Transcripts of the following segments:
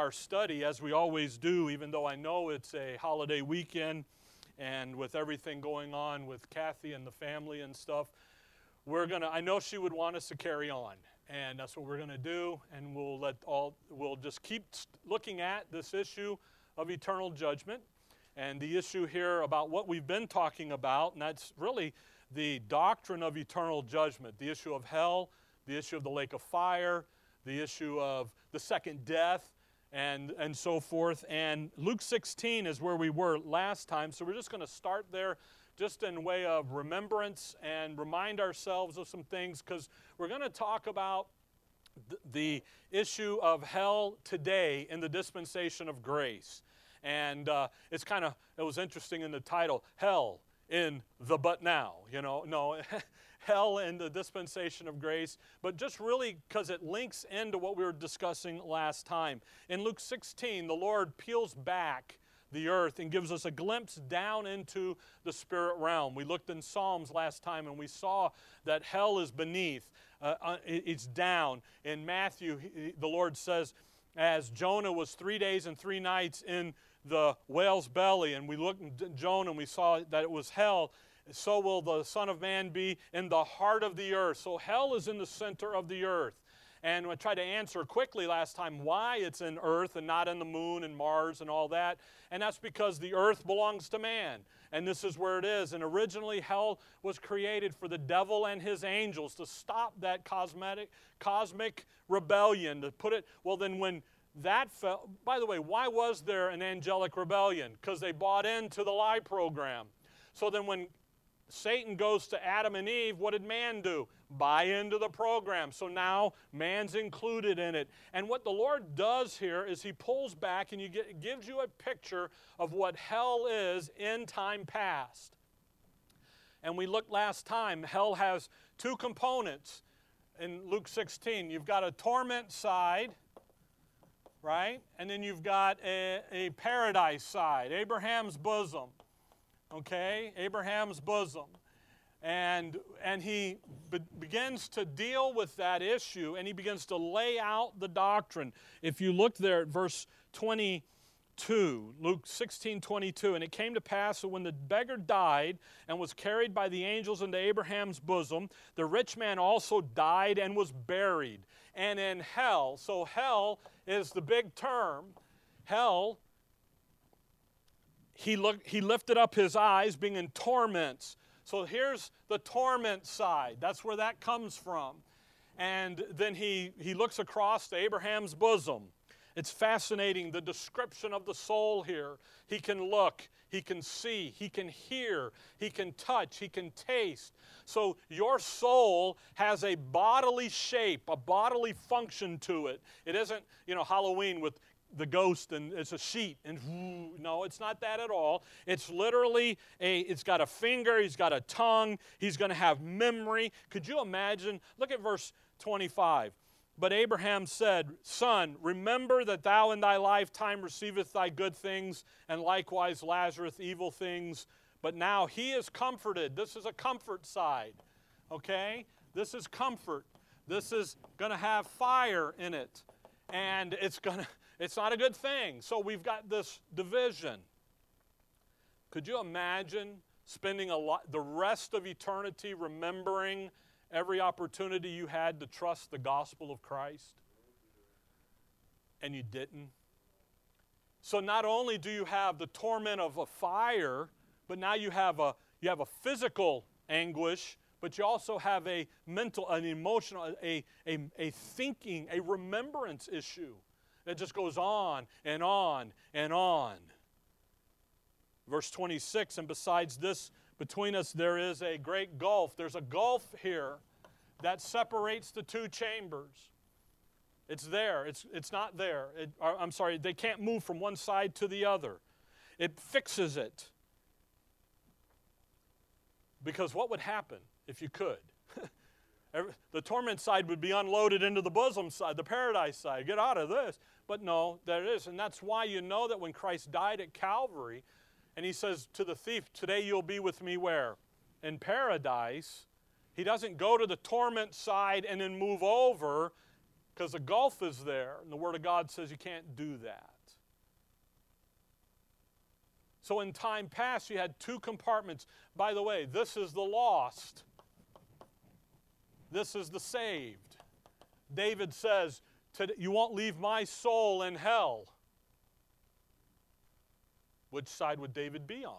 our study, as we always do, even though I know it's a holiday weekend and with everything going on with Kathy and the family and stuff, we're going to, I know she would want us to carry on. And that's what we're going to do. And we'll let all, we'll just keep looking at this issue of eternal judgment and the issue here about what we've been talking about. And that's really the doctrine of eternal judgment, the issue of hell, the issue of the lake of fire, the issue of the second death, and, and so forth. And Luke 16 is where we were last time, so we're just going to start there just in way of remembrance and remind ourselves of some things because we're going to talk about the issue of hell today in the dispensation of grace. And uh, it's kind of, it was interesting in the title, Hell in the But Now. You know, no, hell in the dispensation of grace, but just really because it links into what we were discussing last time. In Luke 16, the Lord peels back the earth and gives us a glimpse down into the spirit realm. We looked in Psalms last time and we saw that hell is beneath, uh, uh it's down. In Matthew, the Lord says, as Jonah was three days and three nights in the whale's belly, and we looked at Jonah and we saw that it was hell, so will the Son of Man be in the heart of the earth. So hell is in the center of the earth. And I tried to answer quickly last time why it's in earth and not in the moon and Mars and all that. And that's because the earth belongs to man. And this is where it is. And originally, hell was created for the devil and his angels to stop that cosmetic, cosmic rebellion. To put it, well, then when that fell, by the way, why was there an angelic rebellion? Because they bought into the lie program. So then when Satan goes to Adam and Eve, what did man do? Buy into the program. So now man's included in it. And what the Lord does here is he pulls back and he gives you a picture of what hell is in time past. And we looked last time, hell has two components in Luke 16. You've got a torment side, right? And then you've got a, a paradise side, Abraham's bosom okay? Abraham's bosom. And, and he be- begins to deal with that issue and he begins to lay out the doctrine. If you look there at verse 22, Luke 16 22, and it came to pass that when the beggar died and was carried by the angels into Abraham's bosom, the rich man also died and was buried. And in hell, so hell is the big term, hell he, looked, he lifted up his eyes, being in torments. So here's the torment side. That's where that comes from. And then he, he looks across to Abraham's bosom. It's fascinating the description of the soul here. He can look, he can see, he can hear, he can touch, he can taste. So your soul has a bodily shape, a bodily function to it. It isn't, you know, Halloween with the ghost and it's a sheet and no it's not that at all. It's literally a it's got a finger he's got a tongue he's going to have memory. Could you imagine? Look at verse 25 but abraham said son remember that thou in thy lifetime receiveth thy good things and likewise lazarus evil things. But now he is comforted. This is a comfort side okay? This is comfort. This is going to have fire in it. And it's going to it's not a good thing. So we've got this division. Could you imagine spending a lot, the rest of eternity remembering every opportunity you had to trust the gospel of Christ? And you didn't? So not only do you have the torment of a fire, but now you have a, you have a physical anguish, but you also have a mental, an emotional, a, a, a thinking, a remembrance issue. It just goes on and on and on. Verse 26 And besides this, between us there is a great gulf. There's a gulf here that separates the two chambers. It's there, it's, it's not there. It, I'm sorry, they can't move from one side to the other. It fixes it. Because what would happen if you could? The torment side would be unloaded into the bosom side, the paradise side. Get out of this. But no, there is. And that's why you know that when Christ died at Calvary, and he says to the thief, Today you'll be with me where? In paradise. He doesn't go to the torment side and then move over because the gulf is there, and the Word of God says you can't do that. So in time past, you had two compartments. By the way, this is the lost, this is the saved. David says, You won't leave my soul in hell. Which side would David be on?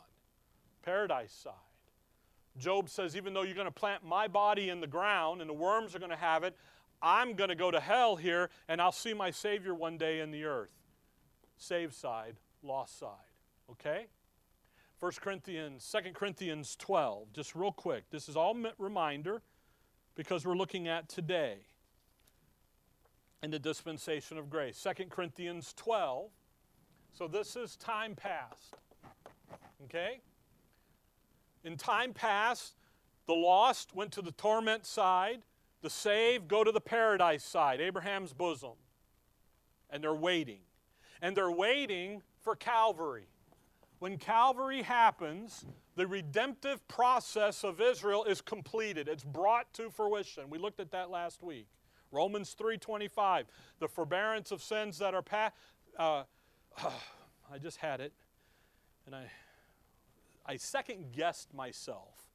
Paradise side. Job says, Even though you're going to plant my body in the ground and the worms are going to have it, I'm going to go to hell here and I'll see my Savior one day in the earth. Saved side, lost side. Okay? 1 Corinthians, 2 Corinthians 12, just real quick. This is all reminder because we're looking at today in the dispensation of grace. 2 Corinthians 12. So this is time past. Okay? In time past, the lost went to the torment side, the saved go to the paradise side, Abraham's bosom. And they're waiting. And they're waiting for Calvary. When Calvary happens, the redemptive process of Israel is completed. It's brought to fruition. We looked at that last week. Romans 3:25, the forbearance of sins that are past. Uh, I just had it, and I, I second guessed myself.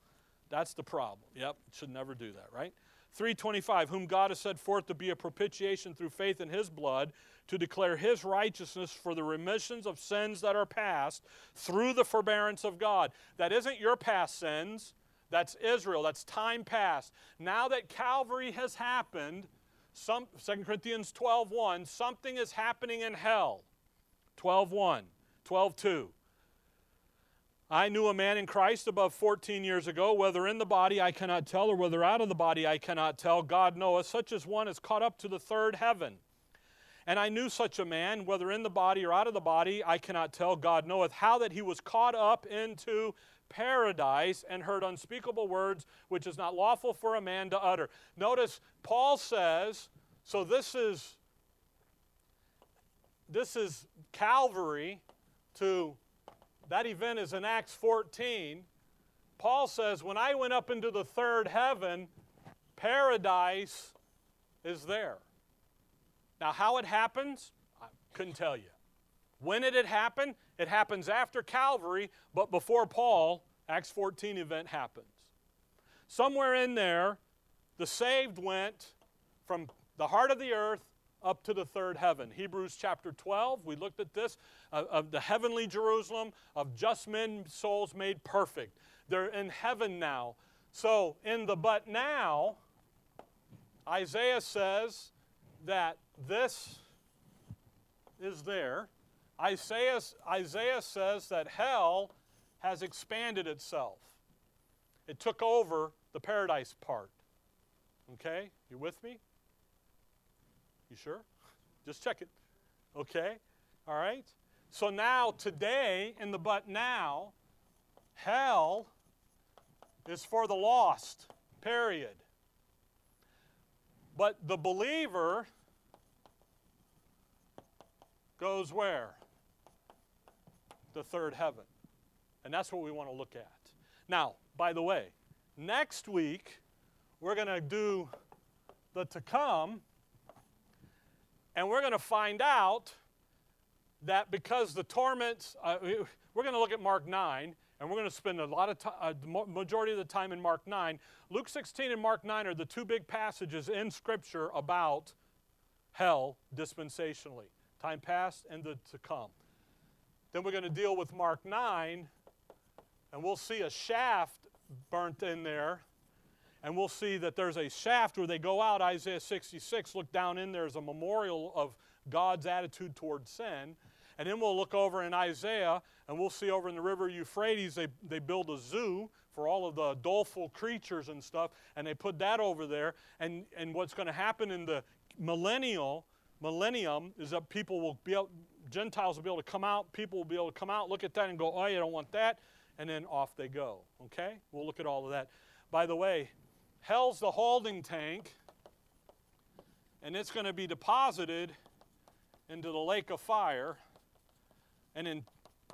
That's the problem. Yep, should never do that, right? 325 whom god has set forth to be a propitiation through faith in his blood to declare his righteousness for the remissions of sins that are past through the forbearance of god. That isn't your past sins. That's israel. That's time past. Now that calvary has happened some 2 corinthians 12 1 something is happening in hell. 12 1 12 2 I knew a man in Christ above 14 years ago, whether in the body I cannot tell, or whether out of the body I cannot tell. God knoweth, such as one is caught up to the third heaven. And I knew such a man, whether in the body or out of the body, I cannot tell. God knoweth how that he was caught up into paradise and heard unspeakable words which is not lawful for a man to utter. Notice Paul says, so this is this is Calvary to that event is in Acts 14. Paul says, When I went up into the third heaven, paradise is there. Now, how it happens, I couldn't tell you. When did it happen? It happens after Calvary, but before Paul, Acts 14 event happens. Somewhere in there, the saved went from the heart of the earth up to the third heaven. Hebrews chapter 12, we looked at this uh, of the heavenly Jerusalem, of just men, souls made perfect. They're in heaven now. So, in the but now, Isaiah says that this is there. Isaiah, Isaiah says that hell has expanded itself. It took over the paradise part. Okay? You with me? You sure? Just check it. Okay? All right? So now, today, in the but now, hell is for the lost, period. But the believer goes where? The third heaven. And that's what we want to look at. Now, by the way, next week, we're going to do the to come and we're going to find out that because the torments, uh, we're going to look at Mark 9, and we're going to spend a lot of time, uh, majority of the time in Mark 9. Luke 16 and Mark 9 are the two big passages in Scripture about hell dispensationally, time past and the to come. Then we're going to deal with Mark 9, and we'll see a shaft burnt in there and we'll see that there's a shaft where they go out, Isaiah 66. Look down in there as a memorial of God's attitude toward sin. And then we'll look over in Isaiah and we'll see over in the river Euphrates, they, they build a zoo for all of the doleful creatures and stuff, and they put that over there. And, and what's going to happen in the millennial, millennium is that people will be able, Gentiles will be able to come out, people will be able to come out, look at that and go, oh, I don't want that, and then off they go. Okay? We'll look at all of that. By the way, Hell's the holding tank, and it's going to be deposited into the lake of fire. And in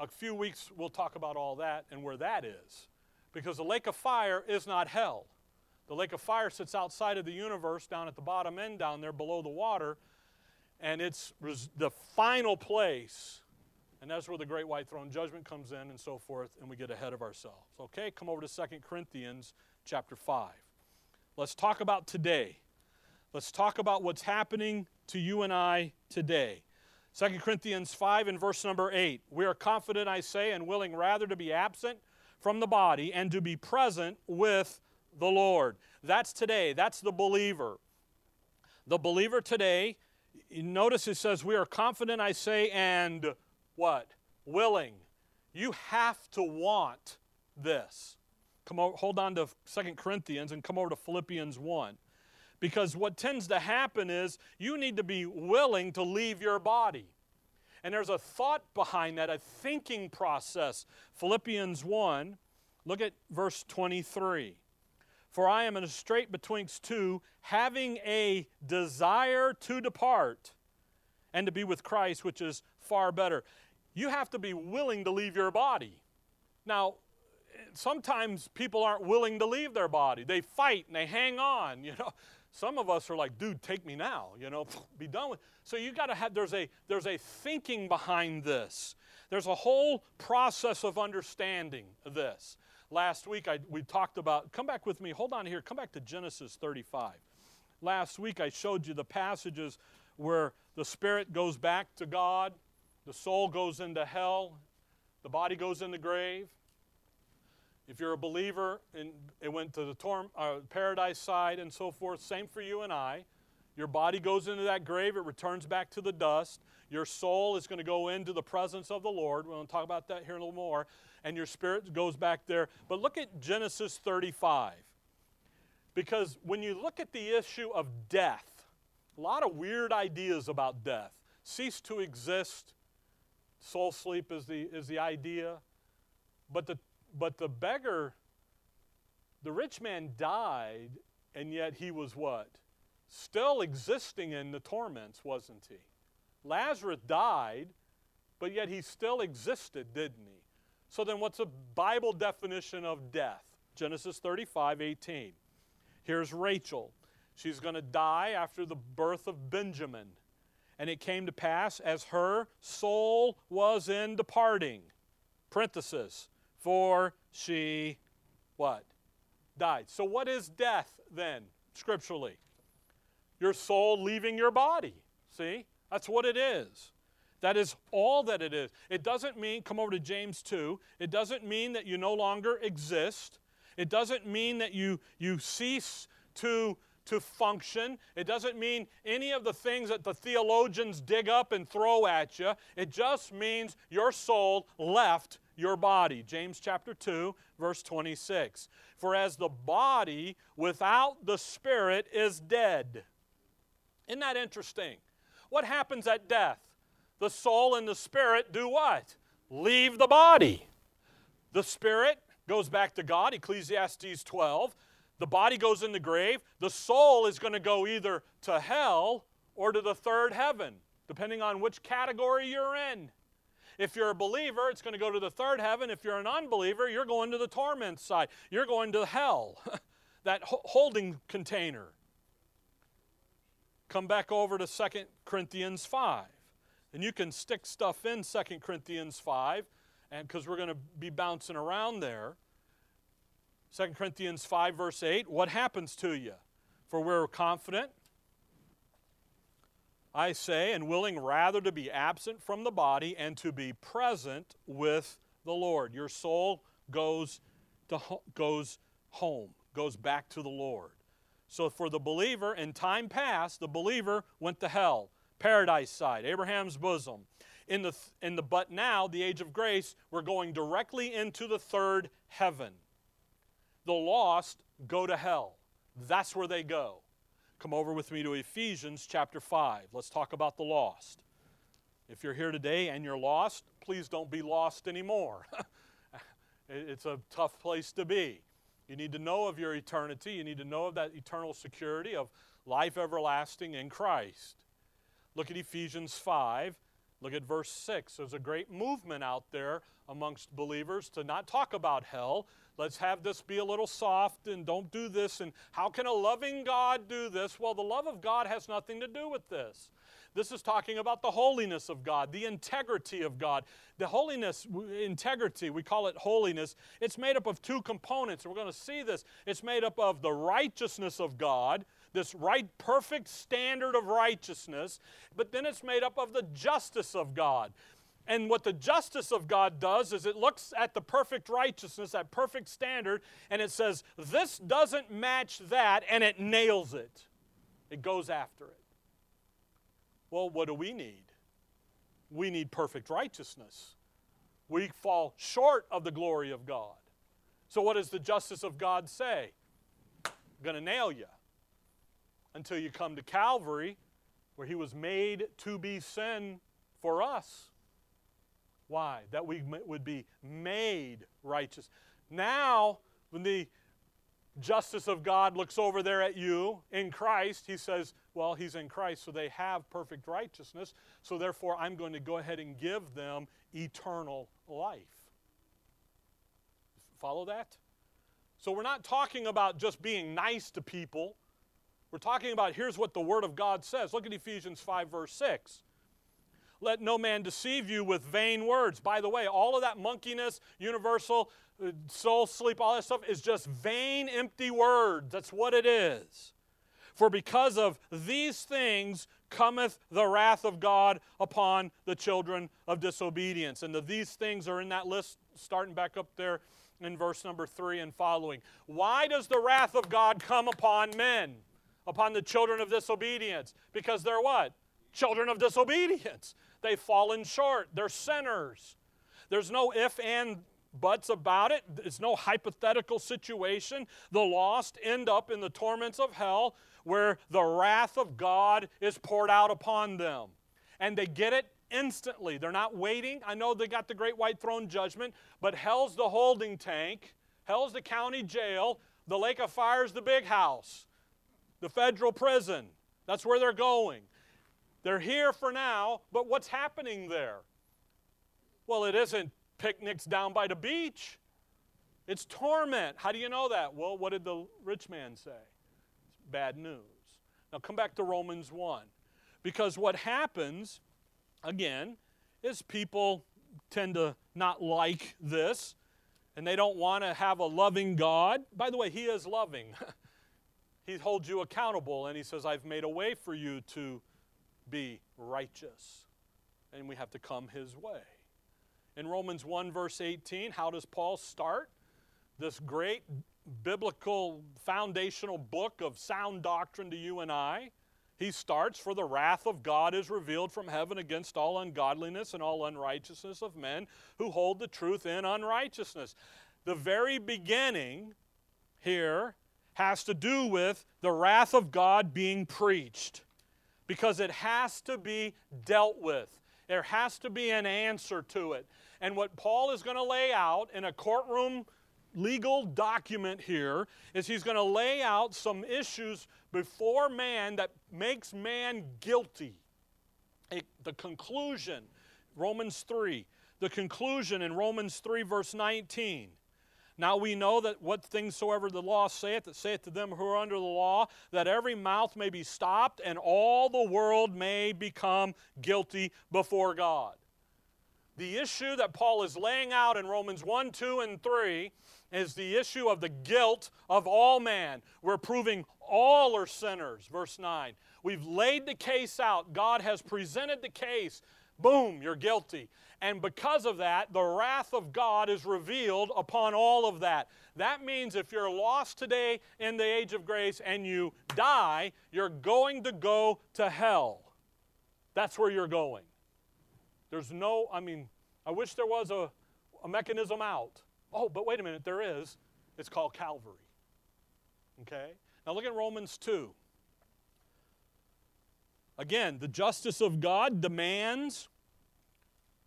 a few weeks, we'll talk about all that and where that is. Because the lake of fire is not hell. The lake of fire sits outside of the universe, down at the bottom end, down there below the water, and it's the final place. And that's where the great white throne judgment comes in and so forth, and we get ahead of ourselves. Okay, come over to 2 Corinthians chapter 5. Let's talk about today. Let's talk about what's happening to you and I today. 2 Corinthians 5 and verse number 8. We are confident, I say, and willing rather to be absent from the body and to be present with the Lord. That's today. That's the believer. The believer today, notice it says, We are confident, I say, and what? Willing. You have to want this. Come over, hold on to 2 Corinthians and come over to Philippians 1. Because what tends to happen is you need to be willing to leave your body. And there's a thought behind that, a thinking process. Philippians 1, look at verse 23. For I am in a strait betwixt two, having a desire to depart and to be with Christ, which is far better. You have to be willing to leave your body. Now, sometimes people aren't willing to leave their body. They fight and they hang on, you know. Some of us are like, dude, take me now, you know, be done with. So you got to have there's a there's a thinking behind this. There's a whole process of understanding this. Last week I, we talked about. Come back with me. Hold on here. Come back to Genesis 35. Last week I showed you the passages where the spirit goes back to God, the soul goes into hell, the body goes in the grave. If you're a believer, and it went to the torm, uh, paradise side and so forth. Same for you and I. Your body goes into that grave, it returns back to the dust. Your soul is going to go into the presence of the Lord. We're going to talk about that here a little more. And your spirit goes back there. But look at Genesis 35. Because when you look at the issue of death, a lot of weird ideas about death. Cease to exist, soul sleep is the, is the idea. But the but the beggar, the rich man died, and yet he was what? Still existing in the torments, wasn't he? Lazarus died, but yet he still existed, didn't he? So then, what's a Bible definition of death? Genesis 35 18. Here's Rachel. She's going to die after the birth of Benjamin. And it came to pass as her soul was in departing. Parenthesis for she what? Died. So what is death then, scripturally? Your soul leaving your body. See? That's what it is. That is all that it is. It doesn't mean, come over to James 2, it doesn't mean that you no longer exist. It doesn't mean that you, you cease to, to function. It doesn't mean any of the things that the theologians dig up and throw at you. It just means your soul left your body. James chapter 2, verse 26. For as the body without the spirit is dead. Isn't that interesting? What happens at death? The soul and the spirit do what? Leave the body. The spirit goes back to God, Ecclesiastes 12. The body goes in the grave. The soul is going to go either to hell or to the third heaven, depending on which category you're in. If you're a believer, it's going to go to the third heaven. If you're an unbeliever, you're going to the torment side. You're going to hell, that holding container. Come back over to 2 Corinthians 5. And you can stick stuff in 2 Corinthians 5 and because we're going to be bouncing around there. 2 Corinthians 5 verse 8, what happens to you? For we're confident I say, and willing rather to be absent from the body and to be present with the Lord. Your soul goes, to goes home, goes back to the Lord. So for the believer, in time past, the believer went to hell, paradise side, Abraham's bosom. In the, in the but now, the age of grace, we're going directly into the third heaven. The lost go to hell. That's where they go. Come over with me to Ephesians chapter 5. Let's talk about the lost. If you're here today and you're lost, please don't be lost anymore. it's a tough place to be. You need to know of your eternity. You need to know of that eternal security of life everlasting in Christ. Look at Ephesians 5, Look at verse 6. There's a great movement out there amongst believers to not talk about hell. Let's have this be a little soft and don't do this. And how can a loving God do this? Well, the love of God has nothing to do with this. This is talking about the holiness of God, the integrity of God. The holiness, integrity, we call it holiness. It's made up of two components. We're going to see this. It's made up of the righteousness of God, this right, perfect standard of righteousness, but then it's made up of the justice of God. And what the justice of God does is it looks at the perfect righteousness, that perfect standard, and it says, This doesn't match that, and it nails it. It goes after it. Well, what do we need? We need perfect righteousness. We fall short of the glory of God. So, what does the justice of God say? I'm going to nail you until you come to Calvary, where He was made to be sin for us. Why? That we would be made righteous. Now, when the justice of God looks over there at you in Christ, he says, Well, he's in Christ, so they have perfect righteousness. So therefore, I'm going to go ahead and give them eternal life. Follow that? So we're not talking about just being nice to people. We're talking about here's what the Word of God says. Look at Ephesians 5, verse 6. Let no man deceive you with vain words. By the way, all of that monkiness, universal, uh, soul sleep, all that stuff is just vain, empty words. That's what it is. For because of these things cometh the wrath of God upon the children of disobedience. And the, these things are in that list, starting back up there in verse number three and following. Why does the wrath of God come upon men, upon the children of disobedience? Because they're what? Children of disobedience. They've fallen short. They're sinners. There's no if and buts about it. It's no hypothetical situation. The lost end up in the torments of hell where the wrath of God is poured out upon them. And they get it instantly. They're not waiting. I know they got the great white throne judgment, but hell's the holding tank, hell's the county jail, the lake of fire's the big house, the federal prison. That's where they're going. They're here for now, but what's happening there? Well, it isn't picnics down by the beach. It's torment. How do you know that? Well, what did the rich man say? It's bad news. Now come back to Romans 1. Because what happens, again, is people tend to not like this and they don't want to have a loving God. By the way, He is loving. he holds you accountable and He says, I've made a way for you to be righteous. And we have to come his way. In Romans 1, verse 18, how does Paul start this great biblical foundational book of sound doctrine to you and I? He starts, For the wrath of God is revealed from heaven against all ungodliness and all unrighteousness of men who hold the truth in unrighteousness. The very beginning here has to do with the wrath of God being preached because it has to be dealt with. There has to be an answer to it. And what Paul is going to lay out in a courtroom legal document here is he's going to lay out some issues before man that makes man guilty. the conclusion, Romans 3, the conclusion in Romans 3, verse 19 now we know that what things soever the law saith, that saith to them who are under the law, that every mouth may be stopped and all the world may become guilty before God. The issue that Paul is laying out in Romans 1, 2, and 3 is the issue of the guilt of all man. We're proving all are sinners, verse 9. We've laid the case out. God has presented the case. Boom, you're guilty. And because of that, the wrath of God is revealed upon all of that. That means if you're lost today in the age of grace and you die, you're going to go to hell. That's where you're going. There's no, I mean, I wish there was a, a mechanism out. Oh, but wait a minute, there is. It's called Calvary. Okay? Now look at Romans 2. Again, the justice of God demands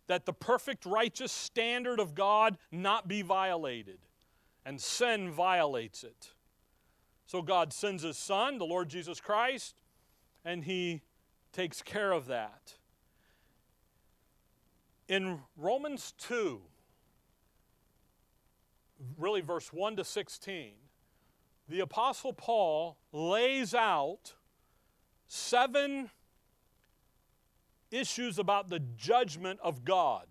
that the perfect righteous standard of God not be violated, and sin violates it. So God sends His Son, the Lord Jesus Christ, and He takes care of that. In Romans 2, really verse 1 to 16, the Apostle Paul lays out seven issues about the judgment of God.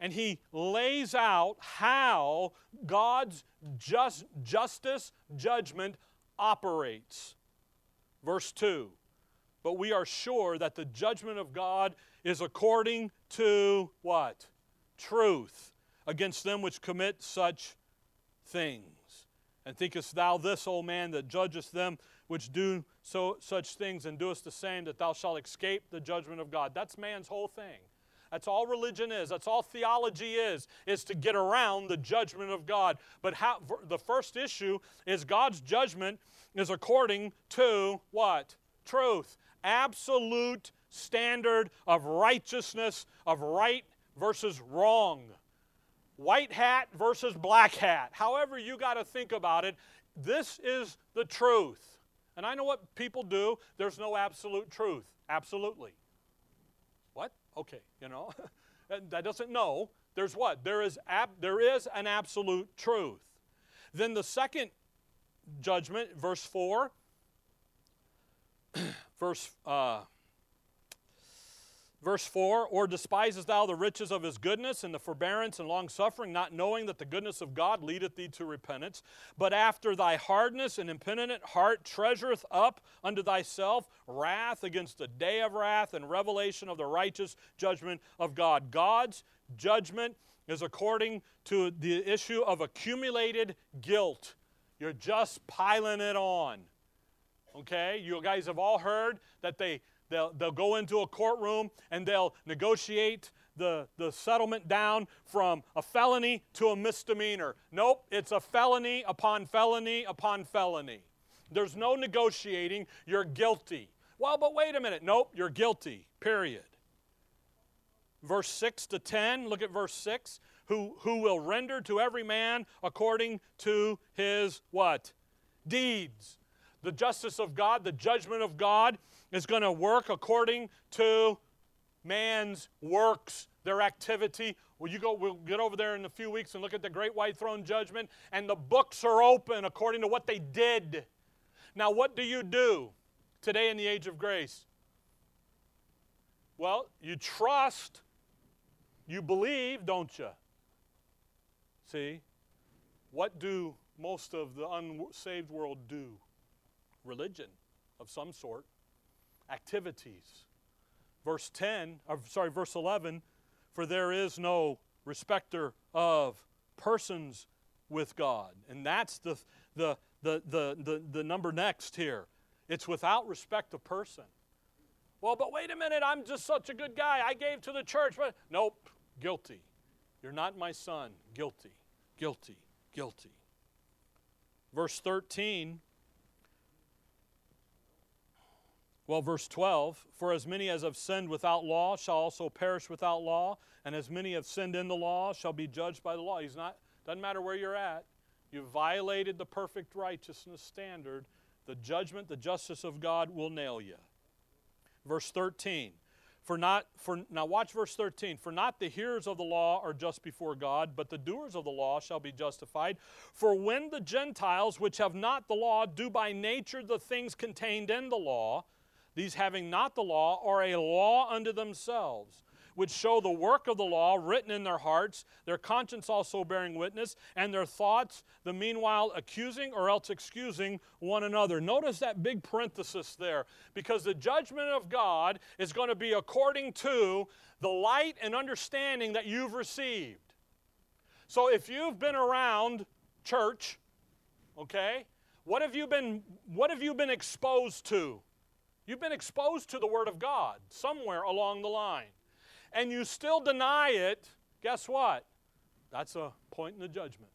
And he lays out how God's just, justice judgment operates. Verse 2 But we are sure that the judgment of God is according to what? Truth against them which commit such things. And thinkest thou this, O man, that judgest them which do so, such things and doest the same, that thou shalt escape the judgment of God? That's man's whole thing. That's all religion is. That's all theology is, is to get around the judgment of God. But how, the first issue is God's judgment is according to what? Truth. Absolute standard of righteousness, of right versus wrong. White hat versus black hat. However, you got to think about it. This is the truth. And I know what people do. There's no absolute truth. Absolutely. What? Okay, you know. that doesn't know. There's what? There is, ab- there is an absolute truth. Then the second judgment, verse 4, verse uh, Verse 4 Or despisest thou the riches of his goodness and the forbearance and long suffering, not knowing that the goodness of God leadeth thee to repentance? But after thy hardness and impenitent heart treasureth up unto thyself wrath against the day of wrath and revelation of the righteous judgment of God. God's judgment is according to the issue of accumulated guilt. You're just piling it on. Okay? You guys have all heard that they They'll, they'll go into a courtroom and they'll negotiate the, the settlement down from a felony to a misdemeanor. Nope, it's a felony upon felony upon felony. There's no negotiating. You're guilty. Well, but wait a minute. Nope, you're guilty, period. Verse 6 to 10, look at verse 6. Who, who will render to every man according to his what? Deeds. The justice of God, the judgment of God is going to work according to man's works, their activity. Well, you go, we'll get over there in a few weeks and look at the great white throne judgment, and the books are open according to what they did. Now, what do you do today in the age of grace? Well, you trust, you believe, don't you? See? What do most of the unsaved world do? Religion of some sort activities. Verse 10, or sorry, verse 11, for there is no respecter of persons with God. And that's the, the, the, the, the, the number next here. It's without respect of person. Well, but wait a minute, I'm just such a good guy. I gave to the church. But nope, guilty. You're not my son. Guilty, guilty, guilty. Verse 13 Well, verse 12 For as many as have sinned without law shall also perish without law, and as many have sinned in the law shall be judged by the law. He's not, doesn't matter where you're at. You've violated the perfect righteousness standard. The judgment, the justice of God will nail you. Verse 13. For not for now watch verse 13. For not the hearers of the law are just before God, but the doers of the law shall be justified. For when the Gentiles which have not the law do by nature the things contained in the law, these having not the law are a law unto themselves, which show the work of the law written in their hearts, their conscience also bearing witness, and their thoughts, the meanwhile accusing or else excusing one another. Notice that big parenthesis there, because the judgment of God is going to be according to the light and understanding that you've received. So if you've been around church, okay, what have you been what have you been exposed to? You've been exposed to the Word of God somewhere along the line. And you still deny it, guess what? That's a point in the judgment.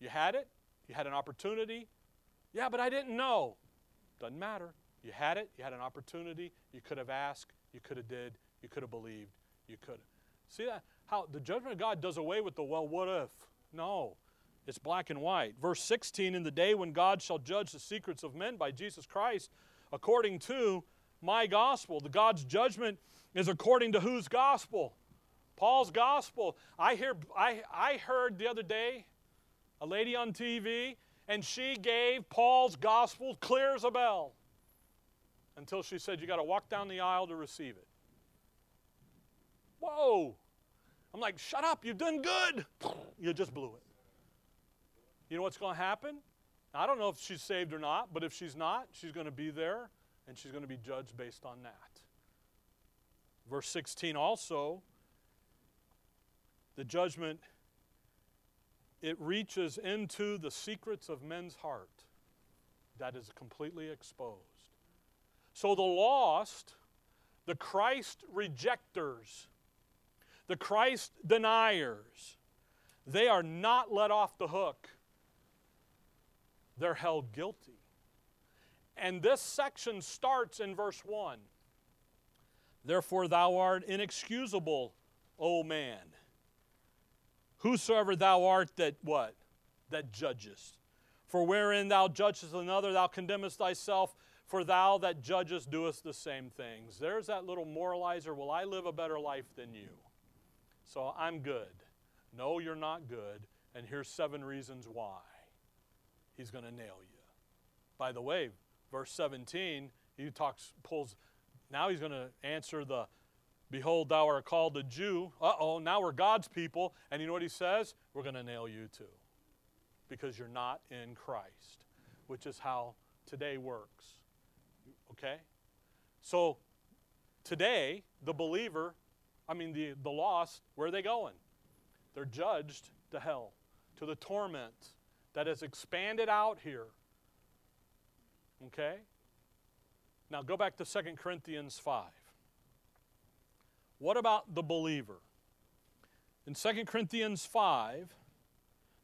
You had it, you had an opportunity. Yeah, but I didn't know. Doesn't matter. You had it, you had an opportunity, you could have asked, you could have did, you could have believed, you could have. See that? How the judgment of God does away with the well, what if? No. It's black and white. Verse 16 In the day when God shall judge the secrets of men by Jesus Christ, according to my gospel. The God's judgment is according to whose gospel? Paul's gospel. I hear I, I heard the other day a lady on TV, and she gave Paul's gospel clear as a bell until she said, You got to walk down the aisle to receive it. Whoa! I'm like, Shut up, you've done good. You just blew it. You know what's going to happen? I don't know if she's saved or not, but if she's not, she's going to be there and she's going to be judged based on that. Verse 16 also, the judgment, it reaches into the secrets of men's heart that is completely exposed. So the lost, the Christ rejectors, the Christ deniers, they are not let off the hook. They're held guilty. And this section starts in verse 1. Therefore, thou art inexcusable, O man. Whosoever thou art that what? That judgest. For wherein thou judgest another, thou condemnest thyself. For thou that judgest doest the same things. There's that little moralizer. Will I live a better life than you? So I'm good. No, you're not good. And here's seven reasons why. He's going to nail you. By the way, verse 17, he talks, pulls, now he's going to answer the, Behold, thou art called a Jew. Uh oh, now we're God's people. And you know what he says? We're going to nail you too. Because you're not in Christ, which is how today works. Okay? So today, the believer, I mean, the, the lost, where are they going? They're judged to hell, to the torment that has expanded out here. Okay? Now go back to 2 Corinthians 5. What about the believer? In 2 Corinthians 5,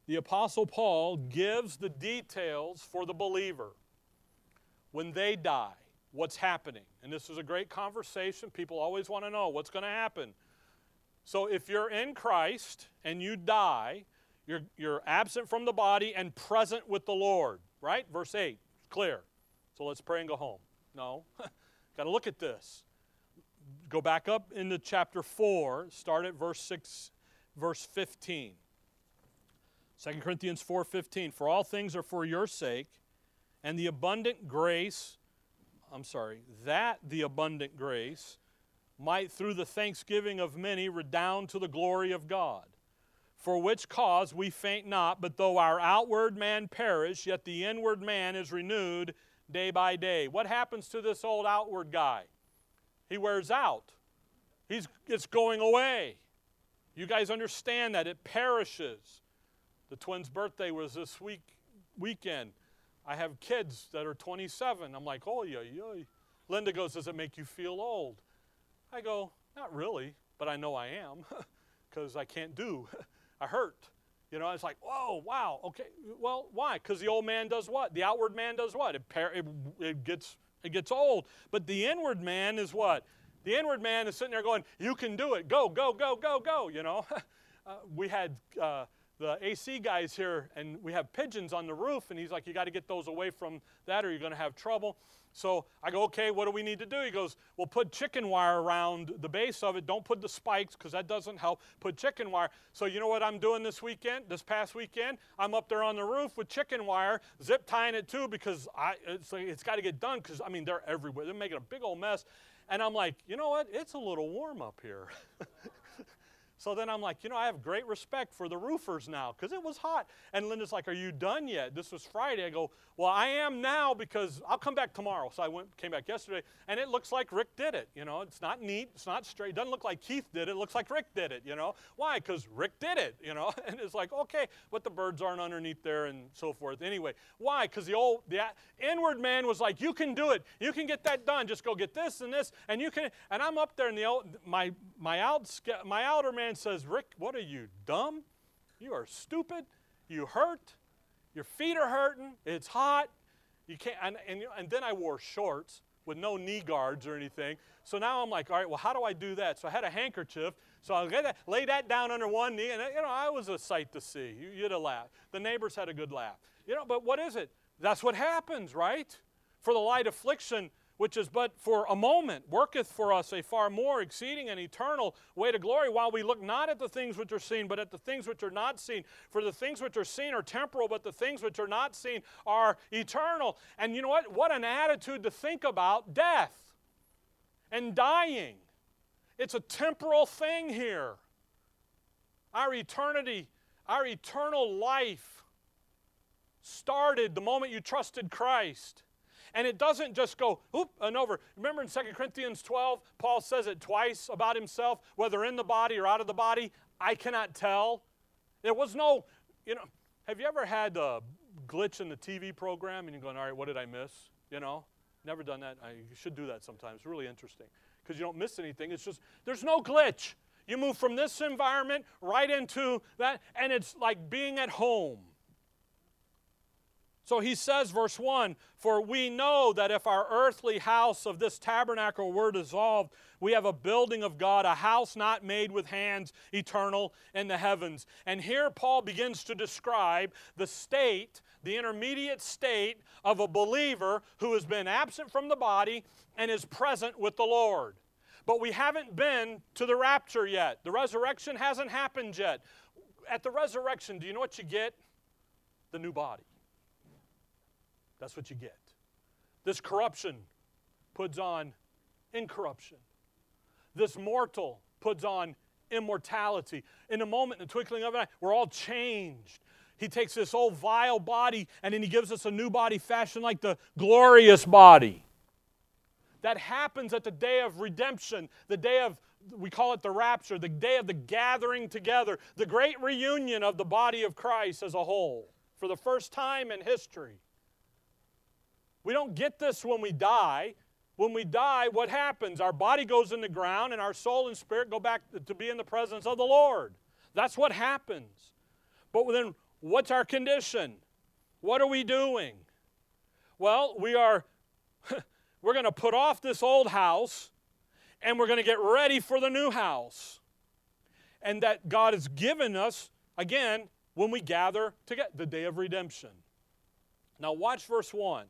the Apostle Paul gives the details for the believer. When they die, what's happening? And this is a great conversation. People always want to know what's going to happen. So if you're in Christ and you die, you're, you're absent from the body and present with the Lord, right? Verse 8, clear. So let's pray and go home. No, got to look at this. Go back up into chapter 4, start at verse 6, verse 15. 2 Corinthians 4:15 For all things are for your sake and the abundant grace I'm sorry that the abundant grace might through the thanksgiving of many redound to the glory of God for which cause we faint not but though our outward man perish yet the inward man is renewed day by day what happens to this old outward guy he wears out. He's, it's going away. You guys understand that. It perishes. The twins' birthday was this week weekend. I have kids that are 27. I'm like, oh, yeah, yeah. Linda goes, Does it make you feel old? I go, Not really, but I know I am because I can't do. I hurt. You know, it's like, whoa, wow, okay. Well, why? Because the old man does what? The outward man does what? It, it, it gets it gets old. But the inward man is what? The inward man is sitting there going, You can do it. Go, go, go, go, go. You know, uh, we had uh, the AC guys here, and we have pigeons on the roof, and he's like, You got to get those away from that, or you're going to have trouble. So I go, okay, what do we need to do? He goes, well, put chicken wire around the base of it. Don't put the spikes because that doesn't help. Put chicken wire. So you know what I'm doing this weekend, this past weekend? I'm up there on the roof with chicken wire, zip tying it too because I, it's, like, it's got to get done because, I mean, they're everywhere. They're making a big old mess. And I'm like, you know what? It's a little warm up here. So then I'm like, you know, I have great respect for the roofers now because it was hot. And Linda's like, Are you done yet? This was Friday. I go, Well, I am now because I'll come back tomorrow. So I went, came back yesterday, and it looks like Rick did it. You know, it's not neat, it's not straight. It doesn't look like Keith did it. It looks like Rick did it. You know, why? Because Rick did it. You know, and it's like, okay, but the birds aren't underneath there and so forth. Anyway, why? Because the old, the inward man was like, You can do it. You can get that done. Just go get this and this, and you can. And I'm up there, and the old, my my out my outer man says, Rick, what are you, dumb? You are stupid. You hurt. Your feet are hurting. It's hot. You can't. And, and, and then I wore shorts with no knee guards or anything. So now I'm like, all right, well, how do I do that? So I had a handkerchief. So I that, lay that down under one knee, and you know, I was a sight to see. You, you'd have laughed. The neighbors had a good laugh. You know, but what is it? That's what happens, right? For the light affliction, which is but for a moment, worketh for us a far more exceeding and eternal way to glory, while we look not at the things which are seen, but at the things which are not seen. For the things which are seen are temporal, but the things which are not seen are eternal. And you know what? What an attitude to think about death and dying. It's a temporal thing here. Our eternity, our eternal life started the moment you trusted Christ. And it doesn't just go oop and over. Remember in 2 Corinthians 12, Paul says it twice about himself, whether in the body or out of the body, I cannot tell. There was no, you know, have you ever had a glitch in the TV program and you're going, all right, what did I miss? You know, never done that. I should do that sometimes. It's really interesting because you don't miss anything. It's just, there's no glitch. You move from this environment right into that, and it's like being at home. So he says, verse 1 For we know that if our earthly house of this tabernacle were dissolved, we have a building of God, a house not made with hands, eternal in the heavens. And here Paul begins to describe the state, the intermediate state of a believer who has been absent from the body and is present with the Lord. But we haven't been to the rapture yet. The resurrection hasn't happened yet. At the resurrection, do you know what you get? The new body. That's what you get. This corruption puts on incorruption. This mortal puts on immortality. In a moment, in the twinkling of an eye, we're all changed. He takes this old vile body and then he gives us a new body fashioned like the glorious body. That happens at the day of redemption, the day of, we call it the rapture, the day of the gathering together, the great reunion of the body of Christ as a whole for the first time in history. We don't get this when we die. When we die, what happens? Our body goes in the ground and our soul and spirit go back to be in the presence of the Lord. That's what happens. But then, what's our condition? What are we doing? Well, we are we're going to put off this old house and we're going to get ready for the new house. And that God has given us again when we gather together the day of redemption. Now watch verse 1.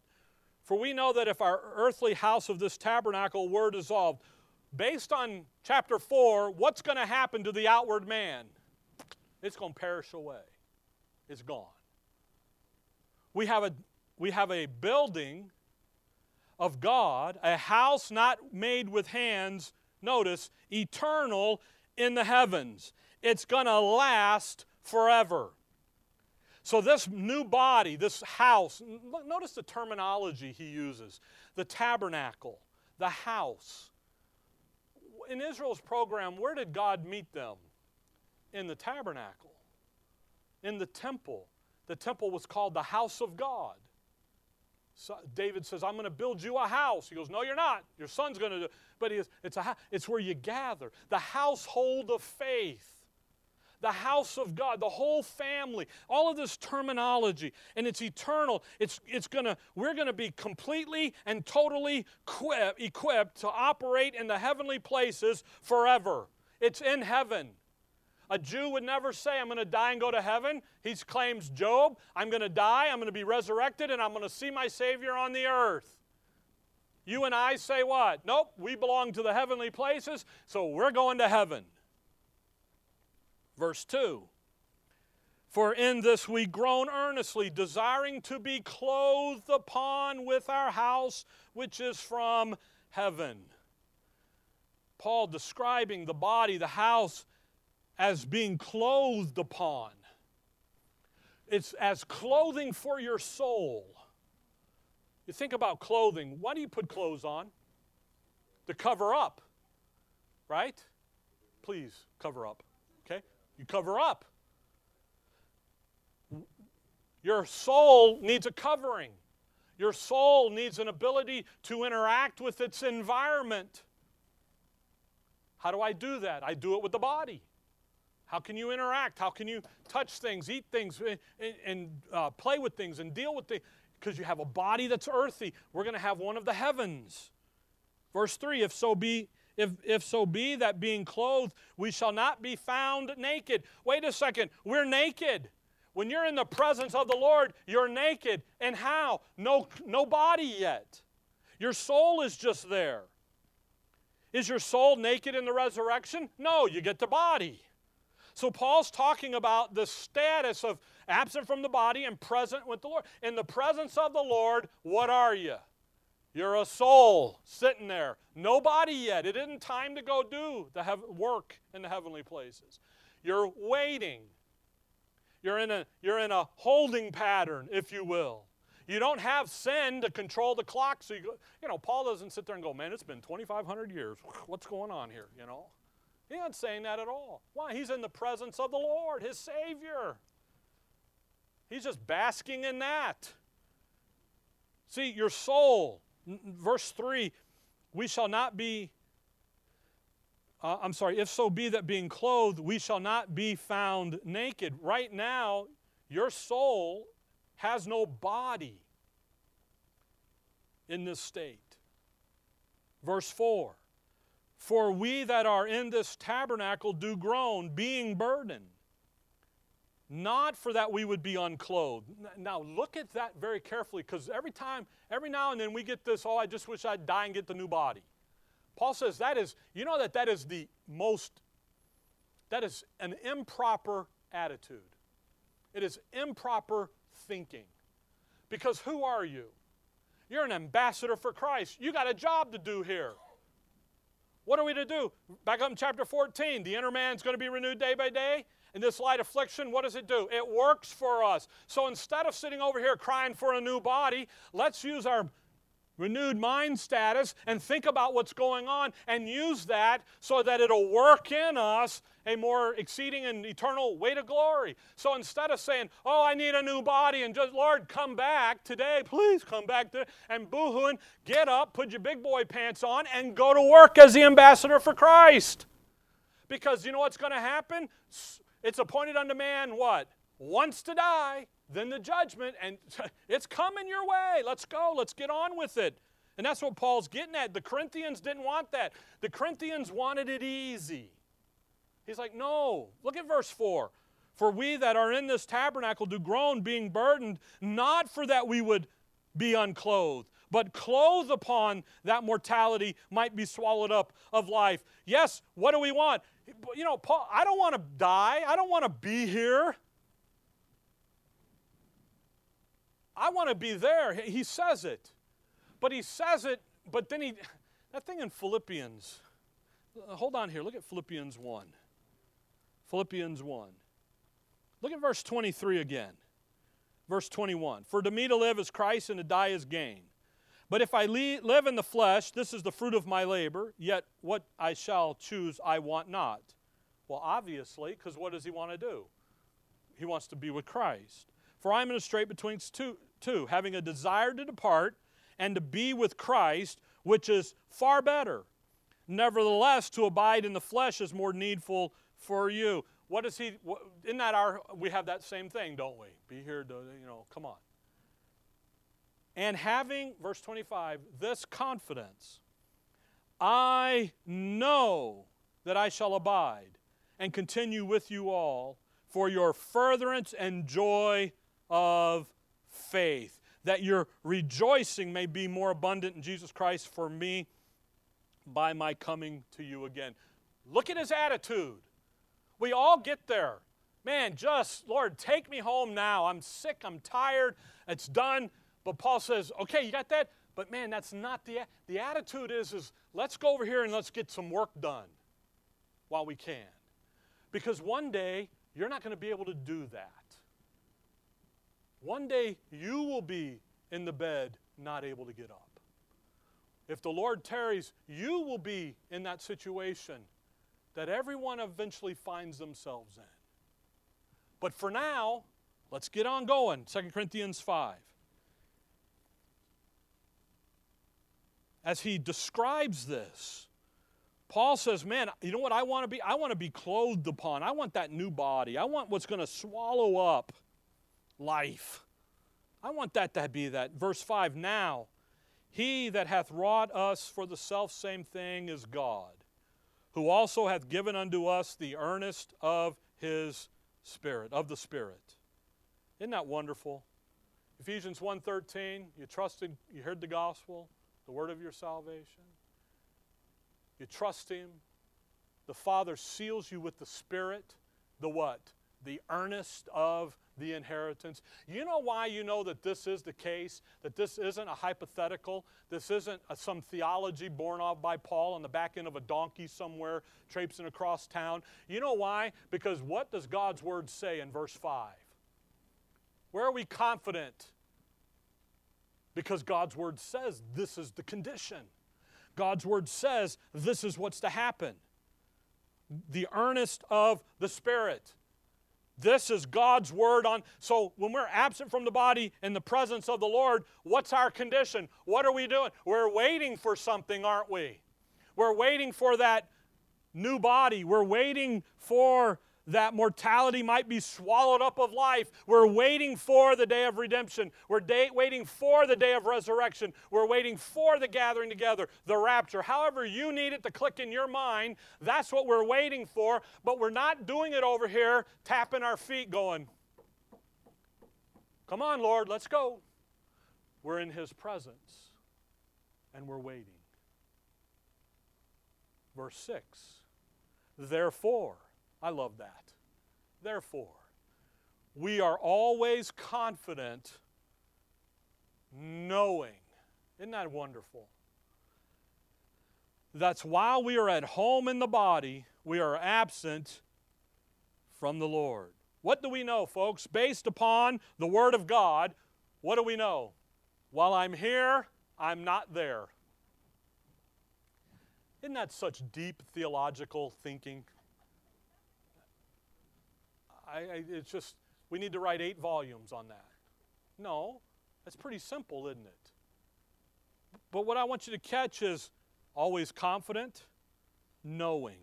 For we know that if our earthly house of this tabernacle were dissolved, based on chapter 4, what's going to happen to the outward man? It's going to perish away. It's gone. We have a, we have a building of God, a house not made with hands, notice, eternal in the heavens. It's going to last forever. So, this new body, this house, notice the terminology he uses the tabernacle, the house. In Israel's program, where did God meet them? In the tabernacle, in the temple. The temple was called the house of God. So David says, I'm going to build you a house. He goes, No, you're not. Your son's going to do But he it's, a, it's where you gather. The household of faith the house of God, the whole family, all of this terminology, and it's eternal. It's, it's gonna, we're going to be completely and totally equip, equipped to operate in the heavenly places forever. It's in heaven. A Jew would never say, I'm going to die and go to heaven. He claims Job, I'm going to die, I'm going to be resurrected, and I'm going to see my Savior on the earth. You and I say what? Nope, we belong to the heavenly places, so we're going to heaven. Verse 2 For in this we groan earnestly, desiring to be clothed upon with our house which is from heaven. Paul describing the body, the house, as being clothed upon. It's as clothing for your soul. You think about clothing. Why do you put clothes on? To cover up, right? Please cover up. You cover up. Your soul needs a covering. Your soul needs an ability to interact with its environment. How do I do that? I do it with the body. How can you interact? How can you touch things, eat things, and, and uh, play with things and deal with things? Because you have a body that's earthy. We're going to have one of the heavens. Verse 3 If so be if, if so be that being clothed we shall not be found naked. Wait a second, we're naked. When you're in the presence of the Lord, you're naked. And how? No, no body yet. Your soul is just there. Is your soul naked in the resurrection? No, you get the body. So Paul's talking about the status of absent from the body and present with the Lord. In the presence of the Lord, what are you? You're a soul sitting there. No body yet. It isn't time to go do the hev- work in the heavenly places. You're waiting. You're in, a, you're in a holding pattern, if you will. You don't have sin to control the clock. So you, go, you know, Paul doesn't sit there and go, man, it's been 2,500 years. What's going on here, you know? He's not saying that at all. Why? He's in the presence of the Lord, his Savior. He's just basking in that. See, your soul, verse 3 we shall not be, uh, I'm sorry, if so be that being clothed, we shall not be found naked. Right now, your soul has no body in this state. Verse 4 For we that are in this tabernacle do groan, being burdened, not for that we would be unclothed. Now, look at that very carefully because every time, every now and then we get this, oh, I just wish I'd die and get the new body. Paul says that is, you know that that is the most, that is an improper attitude. It is improper thinking. Because who are you? You're an ambassador for Christ. You got a job to do here. What are we to do? Back up in chapter 14, the inner man's going to be renewed day by day. In this light affliction, what does it do? It works for us. So instead of sitting over here crying for a new body, let's use our renewed mind status and think about what's going on and use that so that it'll work in us a more exceeding and eternal weight of glory. So instead of saying, Oh, I need a new body and just, Lord, come back today, please come back to, and boohooing, get up, put your big boy pants on, and go to work as the ambassador for Christ. Because you know what's going to happen? It's appointed unto man what? Once to die, then the judgment, and it's coming your way. Let's go. Let's get on with it. And that's what Paul's getting at. The Corinthians didn't want that. The Corinthians wanted it easy. He's like, no. Look at verse 4. For we that are in this tabernacle do groan, being burdened, not for that we would be unclothed, but clothed upon that mortality might be swallowed up of life. Yes, what do we want? You know, Paul, I don't want to die. I don't want to be here. I want to be there. He says it. But he says it, but then he, that thing in Philippians, uh, hold on here. Look at Philippians 1. Philippians 1. Look at verse 23 again. Verse 21. For to me to live is Christ and to die is gain. But if I live in the flesh, this is the fruit of my labor, yet what I shall choose I want not. Well, obviously, because what does he want to do? He wants to be with Christ. For I am in a strait between two, two, having a desire to depart and to be with Christ, which is far better. Nevertheless, to abide in the flesh is more needful for you. What is he? In that our we have that same thing, don't we? Be here to you know, come on. And having verse 25, this confidence, I know that I shall abide and continue with you all for your furtherance and joy of faith, that your rejoicing may be more abundant in Jesus Christ for me by my coming to you again. Look at his attitude. We all get there. Man, just, Lord, take me home now. I'm sick, I'm tired, it's done. But Paul says, okay, you got that? But man, that's not the the attitude is is let's go over here and let's get some work done while we can. Because one day you're not going to be able to do that. One day you will be in the bed not able to get up. If the Lord tarries, you will be in that situation that everyone eventually finds themselves in. But for now, let's get on going. 2 Corinthians 5. As he describes this, Paul says, Man, you know what I want to be? I want to be clothed upon. I want that new body. I want what's going to swallow up life. I want that to be that. Verse 5 Now, he that hath wrought us for the self same thing is God, who also hath given unto us the earnest of his Spirit, of the Spirit. Isn't that wonderful? Ephesians 1:13, you trusted, you heard the gospel, the word of your salvation. You trust Him. The Father seals you with the Spirit. The what? The earnest of the inheritance. You know why you know that this is the case? That this isn't a hypothetical? This isn't a, some theology born off by Paul on the back end of a donkey somewhere traipsing across town? You know why? Because what does God's Word say in verse 5? Where are we confident? Because God's Word says this is the condition. God's Word says this is what's to happen. The earnest of the Spirit. This is God's word on. So when we're absent from the body in the presence of the Lord, what's our condition? What are we doing? We're waiting for something, aren't we? We're waiting for that new body. We're waiting for that mortality might be swallowed up of life. We're waiting for the day of redemption. We're day, waiting for the day of resurrection. We're waiting for the gathering together, the rapture. However, you need it to click in your mind, that's what we're waiting for, but we're not doing it over here, tapping our feet, going, Come on, Lord, let's go. We're in His presence and we're waiting. Verse 6 Therefore, I love that. Therefore, we are always confident knowing. Isn't that wonderful? That's while we are at home in the body, we are absent from the Lord. What do we know, folks? Based upon the Word of God, what do we know? While I'm here, I'm not there. Isn't that such deep theological thinking? I, I, it's just, we need to write eight volumes on that. No, that's pretty simple, isn't it? But what I want you to catch is always confident, knowing.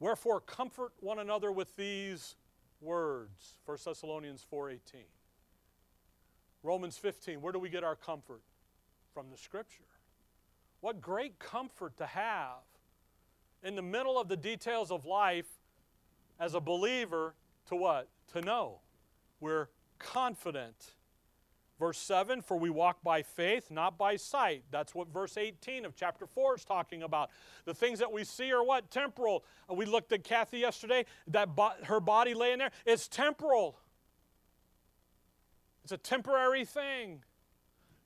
Wherefore comfort one another with these words. 1 Thessalonians 4:18. Romans 15, where do we get our comfort? From the scripture. What great comfort to have in the middle of the details of life as a believer to what? To know. We're confident. Verse 7 For we walk by faith, not by sight. That's what verse 18 of chapter 4 is talking about. The things that we see are what? Temporal. Uh, we looked at Kathy yesterday, that bo- her body laying there. It's temporal, it's a temporary thing.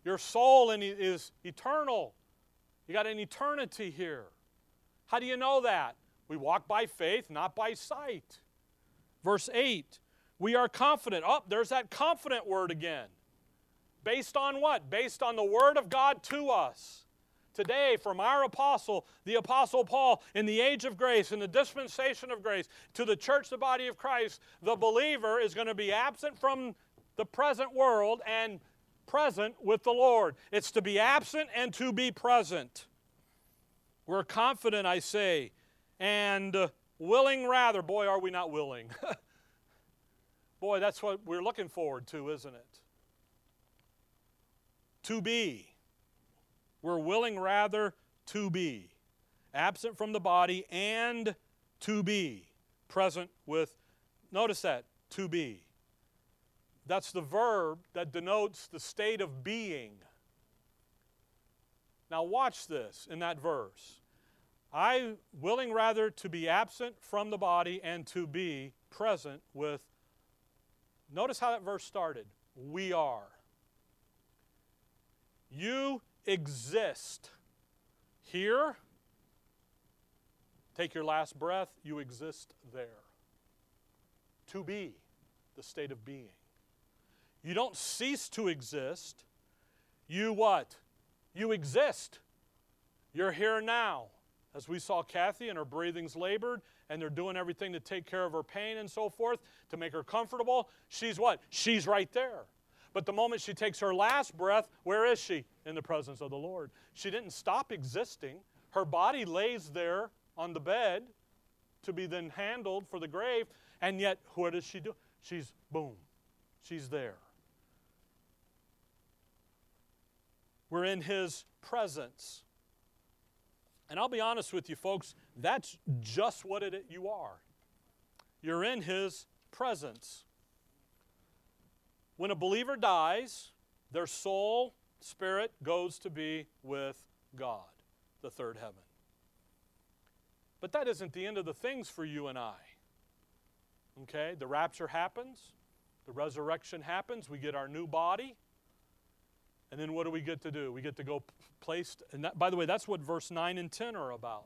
Your soul is eternal. You got an eternity here. How do you know that? We walk by faith, not by sight. Verse 8, we are confident. Oh, there's that confident word again. Based on what? Based on the word of God to us. Today, from our apostle, the apostle Paul, in the age of grace, in the dispensation of grace, to the church, the body of Christ, the believer is going to be absent from the present world and present with the Lord. It's to be absent and to be present. We're confident, I say, and willing rather. Boy, are we not willing. Boy, that's what we're looking forward to, isn't it? To be. We're willing rather to be. Absent from the body and to be. Present with, notice that, to be. That's the verb that denotes the state of being. Now, watch this in that verse. I willing rather to be absent from the body and to be present with. Notice how that verse started. We are. You exist here. Take your last breath, you exist there. To be, the state of being. You don't cease to exist. You what? You exist. You're here now. As we saw Kathy and her breathing's labored, and they're doing everything to take care of her pain and so forth to make her comfortable, she's what? She's right there. But the moment she takes her last breath, where is she? In the presence of the Lord. She didn't stop existing. Her body lays there on the bed to be then handled for the grave, and yet what does she do? She's boom, she's there. We're in His presence. And I'll be honest with you, folks, that's just what it, you are. You're in His presence. When a believer dies, Their soul, spirit, goes to be with God, the third heaven. But that isn't the end of the things for you and I. Okay? The rapture happens, the resurrection happens, we get our new body. And then what do we get to do? We get to go placed, and that, by the way, that's what verse 9 and 10 are about.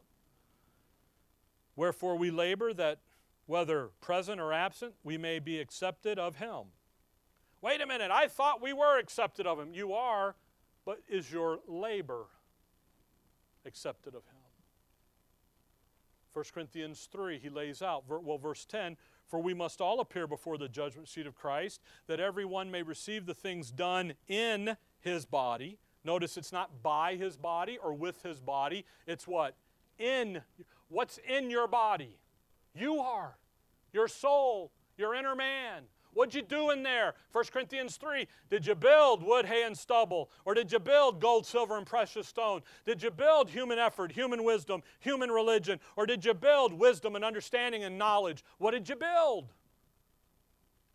Wherefore we labor that whether present or absent, we may be accepted of him. Wait a minute, I thought we were accepted of him. You are, but is your labor accepted of him? 1 Corinthians 3, he lays out, well, verse 10 For we must all appear before the judgment seat of Christ, that everyone may receive the things done in his body. Notice it's not by his body or with his body, it's what? In. What's in your body? You are. Your soul, your inner man. What'd you do in there? 1 Corinthians 3. Did you build wood, hay, and stubble? Or did you build gold, silver, and precious stone? Did you build human effort, human wisdom, human religion? Or did you build wisdom and understanding and knowledge? What did you build?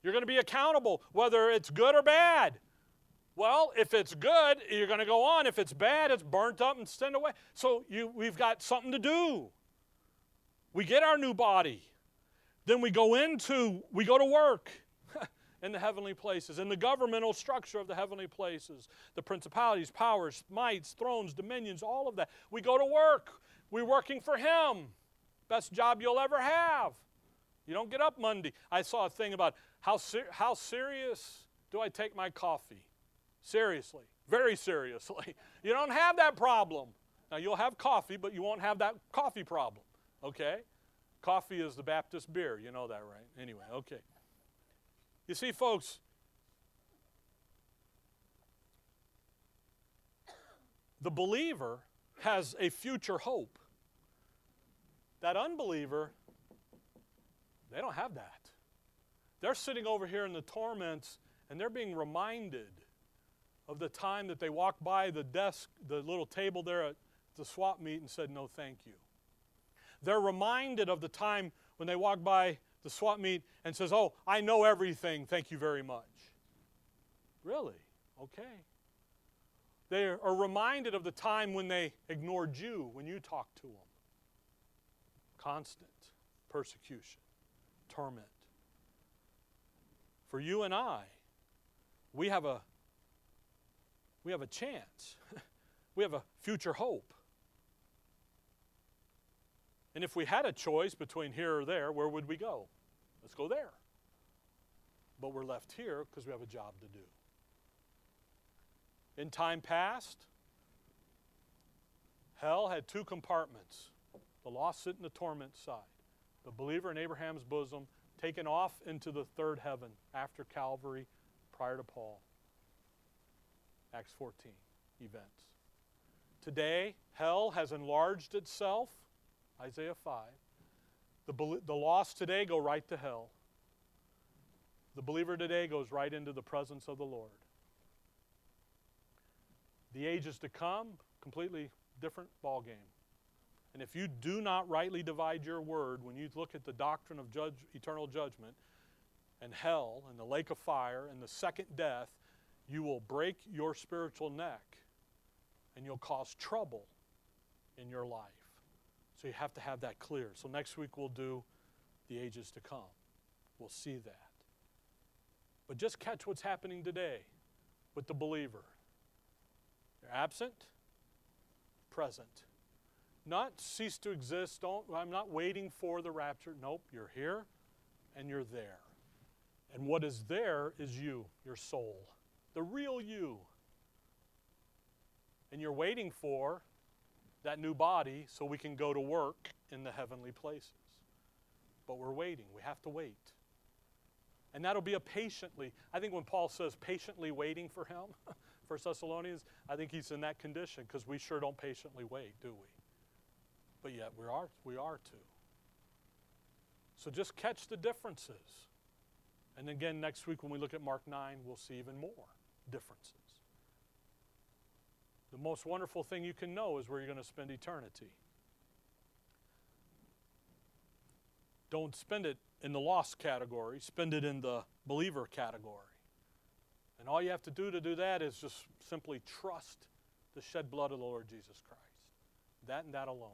You're going to be accountable, whether it's good or bad. Well, if it's good, you're going to go on. If it's bad, it's burnt up and sent away. So you, we've got something to do. We get our new body. Then we go into, we go to work in the heavenly places, in the governmental structure of the heavenly places, the principalities, powers, mights, thrones, dominions, all of that. We go to work. We're working for Him. Best job you'll ever have. You don't get up Monday. I saw a thing about how, ser- how serious do I take my coffee? Seriously, very seriously. You don't have that problem. Now, you'll have coffee, but you won't have that coffee problem, okay? Coffee is the Baptist beer. You know that, right? Anyway, okay. You see, folks, the believer has a future hope. That unbeliever, they don't have that. They're sitting over here in the torments and they're being reminded of the time that they walked by the desk, the little table there at the swap meet and said, No, thank you. They're reminded of the time when they walked by the swap meet and says, Oh, I know everything, thank you very much. Really? Okay. They are reminded of the time when they ignored you, when you talked to them. Constant persecution, torment. For you and I, we have a we have a chance. we have a future hope. And if we had a choice between here or there, where would we go? Let's go there. But we're left here because we have a job to do. In time past, hell had two compartments the lost sit in the torment side, the believer in Abraham's bosom taken off into the third heaven after Calvary prior to Paul. Acts 14 events. Today, hell has enlarged itself Isaiah 5. The, the lost today go right to hell. The believer today goes right into the presence of the Lord. The ages to come, completely different ball game. And if you do not rightly divide your word, when you look at the doctrine of judge, eternal judgment and hell and the lake of fire and the second death, you will break your spiritual neck and you'll cause trouble in your life. So you have to have that clear. So next week we'll do the ages to come. We'll see that. But just catch what's happening today with the believer. They're absent, present. Not cease to exist. Don't I'm not waiting for the rapture. Nope, you're here and you're there. And what is there is you, your soul. The real you. And you're waiting for that new body so we can go to work in the heavenly places. But we're waiting. We have to wait. And that'll be a patiently. I think when Paul says patiently waiting for him, for Thessalonians, I think he's in that condition because we sure don't patiently wait, do we? But yet we are, we are to. So just catch the differences. And again, next week when we look at Mark 9, we'll see even more differences. The most wonderful thing you can know is where you're going to spend eternity. Don't spend it in the lost category, spend it in the believer category. And all you have to do to do that is just simply trust the shed blood of the Lord Jesus Christ. That and that alone.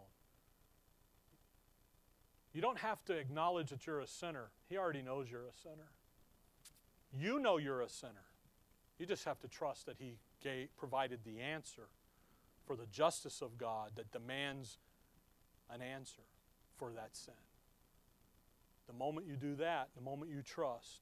You don't have to acknowledge that you're a sinner. He already knows you're a sinner. You know you're a sinner. You just have to trust that He gave, provided the answer for the justice of God that demands an answer for that sin. The moment you do that, the moment you trust,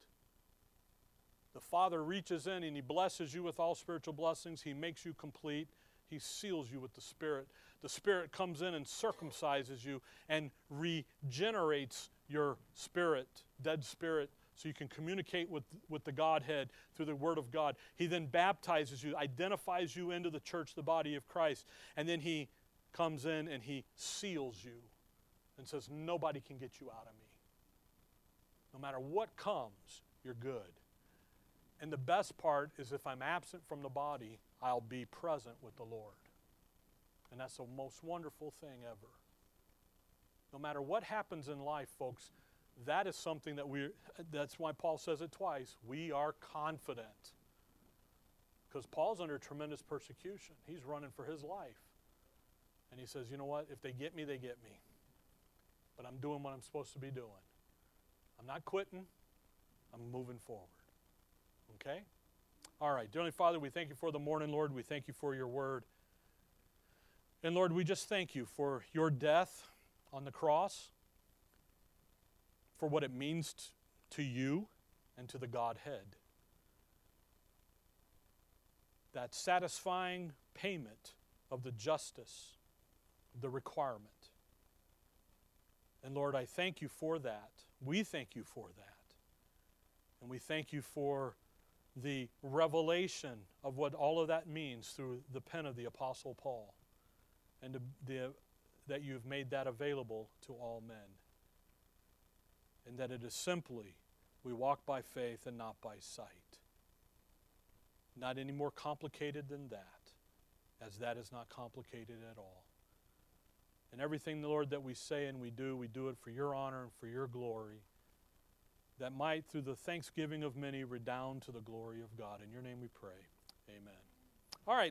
the Father reaches in and He blesses you with all spiritual blessings. He makes you complete. He seals you with the Spirit. The Spirit comes in and circumcises you and regenerates your spirit, dead spirit, so you can communicate with, with the Godhead through the Word of God. He then baptizes you, identifies you into the church, the body of Christ, and then He comes in and He seals you and says, Nobody can get you out of me. No matter what comes, you're good. And the best part is if I'm absent from the body, I'll be present with the Lord. And that's the most wonderful thing ever. No matter what happens in life, folks, that is something that we that's why Paul says it twice. We are confident. Because Paul's under tremendous persecution. He's running for his life. And he says, "You know what? If they get me, they get me. But I'm doing what I'm supposed to be doing. I'm not quitting. I'm moving forward." Okay? All right. Dearly Father, we thank you for the morning, Lord. We thank you for your word. And Lord, we just thank you for your death on the cross, for what it means t- to you and to the Godhead. That satisfying payment of the justice, the requirement. And Lord, I thank you for that. We thank you for that. And we thank you for the revelation of what all of that means through the pen of the Apostle Paul and the, that you've made that available to all men. And that it is simply we walk by faith and not by sight. Not any more complicated than that, as that is not complicated at all. And everything, the Lord, that we say and we do, we do it for your honor and for your glory that might, through the thanksgiving of many, redound to the glory of God. In your name we pray. Amen. All right.